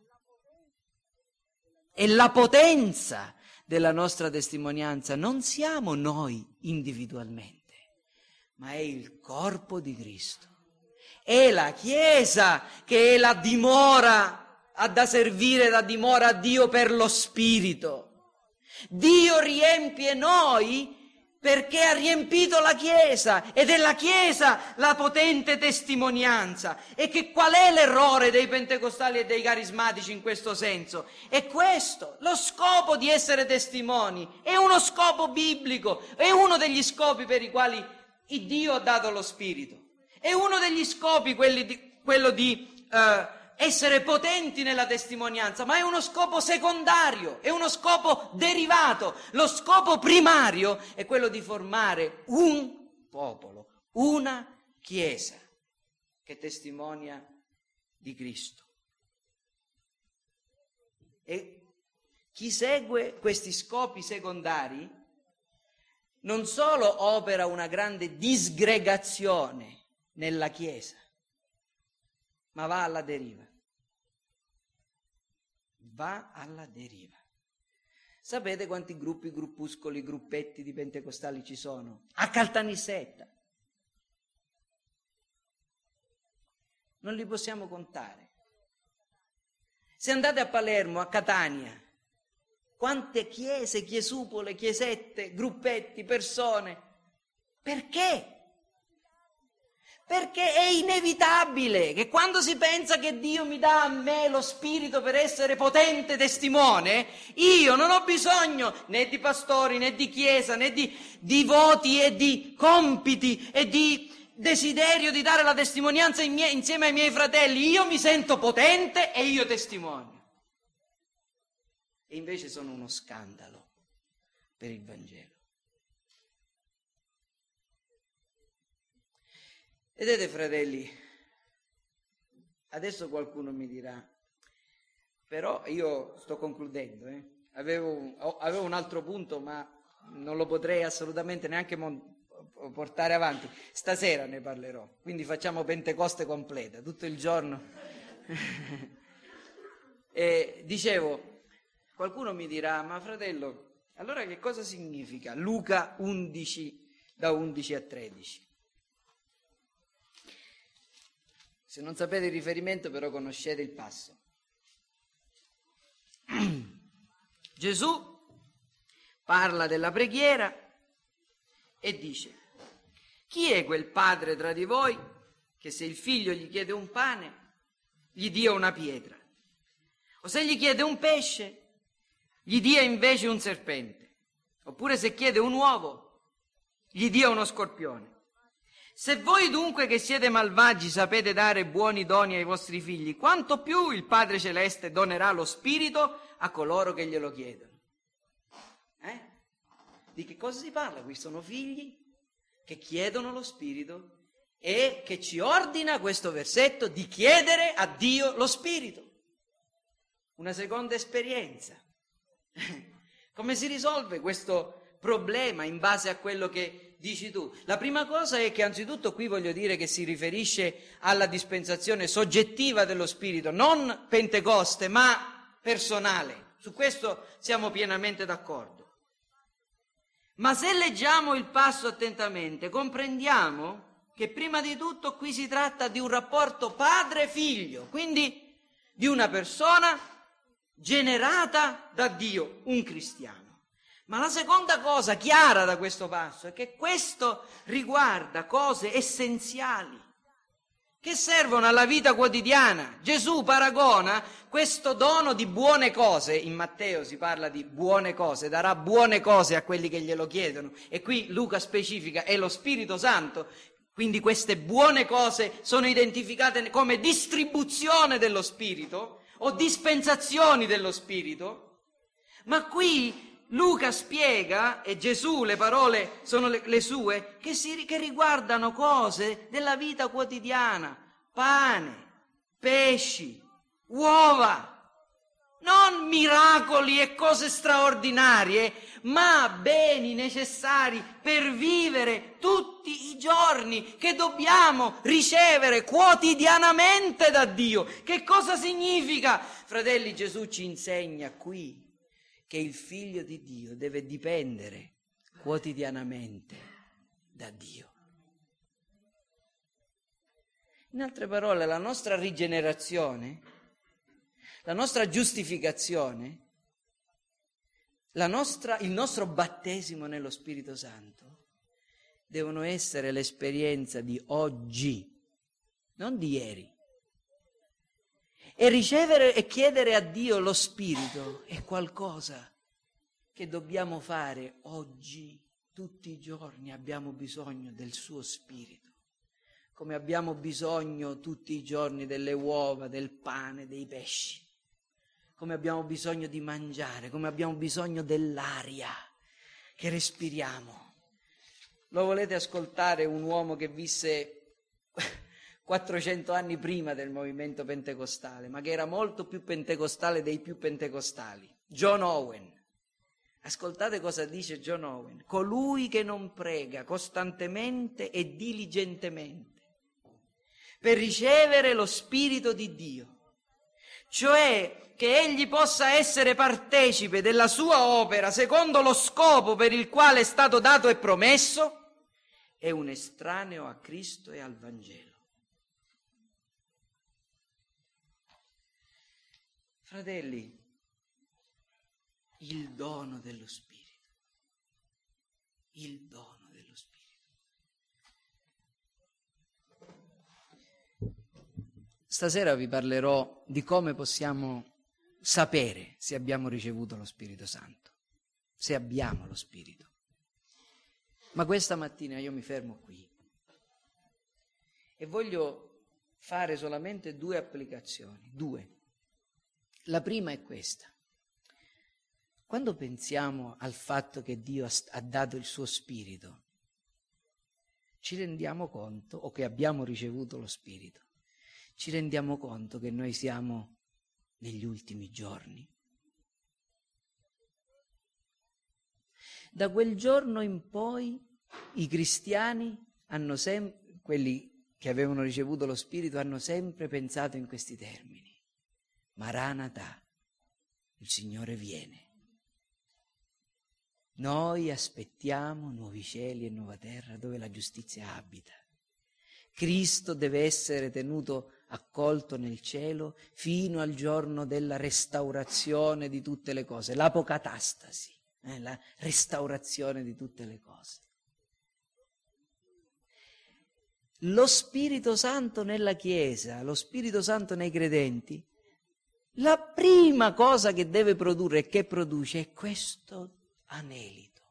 e la potenza della nostra testimonianza non siamo noi individualmente, ma è il corpo di Cristo. È la Chiesa che è la dimora, ha da servire da dimora a Dio per lo Spirito. Dio riempie noi perché ha riempito la Chiesa ed è la Chiesa la potente testimonianza. E che qual è l'errore dei pentecostali e dei carismatici in questo senso? È questo, lo scopo di essere testimoni, è uno scopo biblico, è uno degli scopi per i quali Dio ha dato lo Spirito, è uno degli scopi di, quello di... Uh, essere potenti nella testimonianza, ma è uno scopo secondario, è uno scopo derivato. Lo scopo primario è quello di formare un popolo, una chiesa che testimonia di Cristo. E chi segue questi scopi secondari non solo opera una grande disgregazione nella Chiesa, ma va alla deriva. Va alla deriva. Sapete quanti gruppi, gruppuscoli, gruppetti di pentecostali ci sono? A Caltanissetta. Non li possiamo contare. Se andate a Palermo, a Catania, quante chiese, chiesupole, chiesette, gruppetti, persone. Perché? Perché è inevitabile che quando si pensa che Dio mi dà a me lo spirito per essere potente testimone, io non ho bisogno né di pastori né di chiesa né di, di voti e di compiti e di desiderio di dare la testimonianza mie, insieme ai miei fratelli. Io mi sento potente e io testimonio. E invece sono uno scandalo per il Vangelo. Vedete fratelli, adesso qualcuno mi dirà, però io sto concludendo, eh? avevo, avevo, un altro punto ma non lo potrei assolutamente neanche mon- portare avanti, stasera ne parlerò, quindi facciamo Pentecoste completa, tutto il giorno. e dicevo, qualcuno mi dirà, ma fratello, allora che cosa significa Luca 11 da 11 a 13? Se non sapete il riferimento però conoscete il passo. Gesù parla della preghiera e dice, chi è quel padre tra di voi che se il figlio gli chiede un pane, gli dia una pietra? O se gli chiede un pesce, gli dia invece un serpente? Oppure se chiede un uovo, gli dia uno scorpione? Se voi dunque che siete malvagi sapete dare buoni doni ai vostri figli, quanto più il Padre Celeste donerà lo Spirito a coloro che glielo chiedono. Eh? Di che cosa si parla qui? Sono figli che chiedono lo Spirito e che ci ordina questo versetto di chiedere a Dio lo Spirito. Una seconda esperienza. Come si risolve questo problema in base a quello che dici tu? La prima cosa è che anzitutto qui voglio dire che si riferisce alla dispensazione soggettiva dello Spirito, non Pentecoste, ma personale. Su questo siamo pienamente d'accordo. Ma se leggiamo il passo attentamente, comprendiamo che prima di tutto qui si tratta di un rapporto padre-figlio, quindi di una persona generata da Dio, un cristiano. Ma la seconda cosa chiara da questo passo è che questo riguarda cose essenziali che servono alla vita quotidiana. Gesù paragona questo dono di buone cose, in Matteo si parla di buone cose, darà buone cose a quelli che glielo chiedono. E qui Luca specifica è lo Spirito Santo, quindi queste buone cose sono identificate come distribuzione dello Spirito o dispensazioni dello Spirito, ma qui Luca spiega, e Gesù, le parole sono le, le sue, che, si, che riguardano cose della vita quotidiana, pane, pesci, uova, non miracoli e cose straordinarie, ma beni necessari per vivere tutti i giorni che dobbiamo ricevere quotidianamente da Dio. Che cosa significa? Fratelli, Gesù ci insegna qui che il figlio di Dio deve dipendere quotidianamente da Dio. In altre parole, la nostra rigenerazione, la nostra giustificazione, la nostra, il nostro battesimo nello Spirito Santo devono essere l'esperienza di oggi, non di ieri. E ricevere e chiedere a Dio lo Spirito è qualcosa che dobbiamo fare oggi, tutti i giorni abbiamo bisogno del suo Spirito, come abbiamo bisogno tutti i giorni delle uova, del pane, dei pesci, come abbiamo bisogno di mangiare, come abbiamo bisogno dell'aria che respiriamo. Lo volete ascoltare un uomo che visse 400 anni prima del movimento pentecostale, ma che era molto più pentecostale dei più pentecostali, John Owen. Ascoltate cosa dice John Owen, colui che non prega costantemente e diligentemente per ricevere lo Spirito di Dio, cioè che egli possa essere partecipe della sua opera secondo lo scopo per il quale è stato dato e promesso, è un estraneo a Cristo e al Vangelo. Fratelli, il dono dello Spirito, il dono dello Spirito. Stasera vi parlerò di come possiamo sapere se abbiamo ricevuto lo Spirito Santo, se abbiamo lo Spirito. Ma questa mattina io mi fermo qui e voglio fare solamente due applicazioni, due. La prima è questa. Quando pensiamo al fatto che Dio ha dato il suo spirito, ci rendiamo conto, o che abbiamo ricevuto lo spirito, ci rendiamo conto che noi siamo negli ultimi giorni. Da quel giorno in poi i cristiani hanno sempre, quelli che avevano ricevuto lo spirito, hanno sempre pensato in questi termini. Maranatha, il Signore viene. Noi aspettiamo nuovi cieli e nuova terra dove la giustizia abita. Cristo deve essere tenuto accolto nel cielo fino al giorno della restaurazione di tutte le cose, l'apocatastasi, eh, la restaurazione di tutte le cose. Lo Spirito Santo nella Chiesa, lo Spirito Santo nei credenti, la prima cosa che deve produrre e che produce è questo anelito,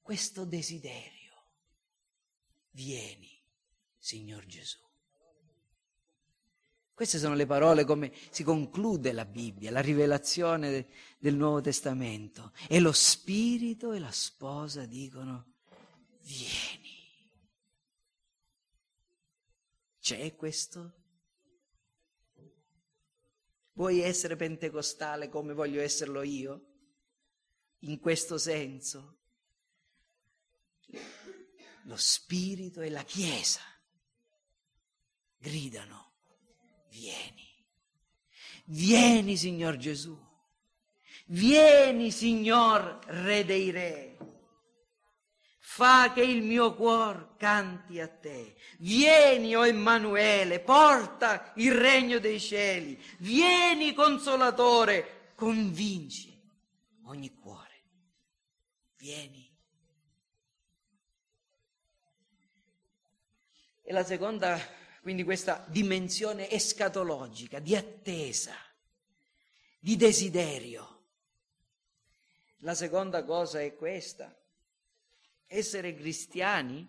questo desiderio. Vieni, Signor Gesù. Queste sono le parole come si conclude la Bibbia, la rivelazione del Nuovo Testamento. E lo Spirito e la sposa dicono, vieni. C'è questo Vuoi essere pentecostale come voglio esserlo io? In questo senso? Lo Spirito e la Chiesa gridano, vieni, vieni Signor Gesù, vieni Signor Re dei Re, fa che il mio cuore canti a te, vieni o oh Emanuele, porta il regno dei cieli, vieni Consolatore, convinci ogni cuore, vieni. E la seconda, quindi questa dimensione escatologica, di attesa, di desiderio. La seconda cosa è questa. Essere cristiani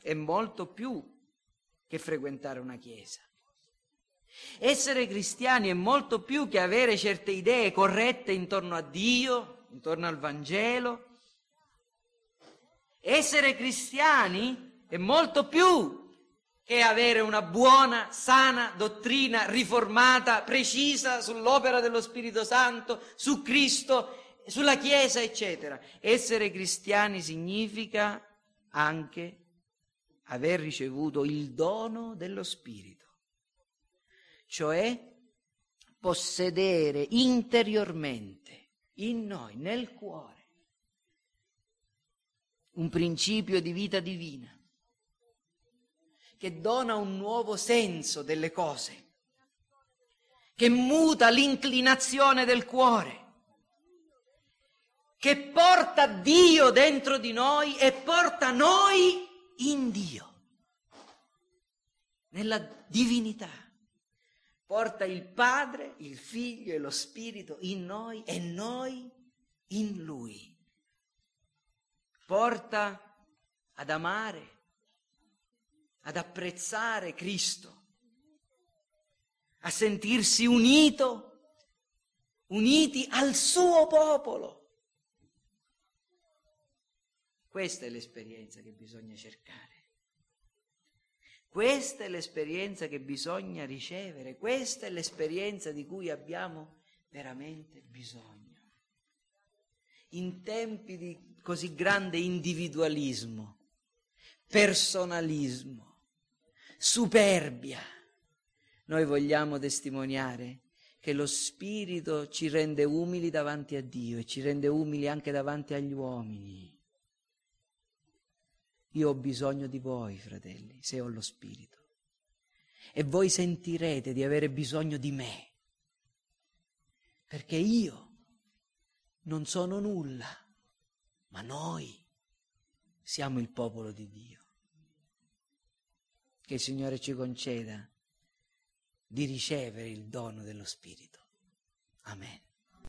è molto più che frequentare una chiesa. Essere cristiani è molto più che avere certe idee corrette intorno a Dio, intorno al Vangelo. Essere cristiani è molto più che avere una buona, sana dottrina riformata, precisa sull'opera dello Spirito Santo, su Cristo, sulla Chiesa, eccetera. Essere cristiani significa anche aver ricevuto il dono dello Spirito, cioè possedere interiormente in noi, nel cuore, un principio di vita divina che dona un nuovo senso delle cose, che muta l'inclinazione del cuore, che porta Dio dentro di noi e porta noi in Dio, nella divinità. Porta il Padre, il Figlio e lo Spirito in noi e noi in Lui. Porta ad amare, ad apprezzare Cristo, a sentirsi unito, uniti al suo popolo. Questa è l'esperienza che bisogna cercare. Questa è l'esperienza che bisogna ricevere, questa è l'esperienza di cui abbiamo veramente bisogno. In tempi di così grande individualismo, personalismo, superbia. Noi vogliamo testimoniare che lo Spirito ci rende umili davanti a Dio e ci rende umili anche davanti agli uomini. Io ho bisogno di voi, fratelli, se ho lo Spirito. E voi sentirete di avere bisogno di me. Perché io non sono nulla, ma noi siamo il popolo di Dio che il Signore ci conceda di ricevere il dono dello Spirito. Amen.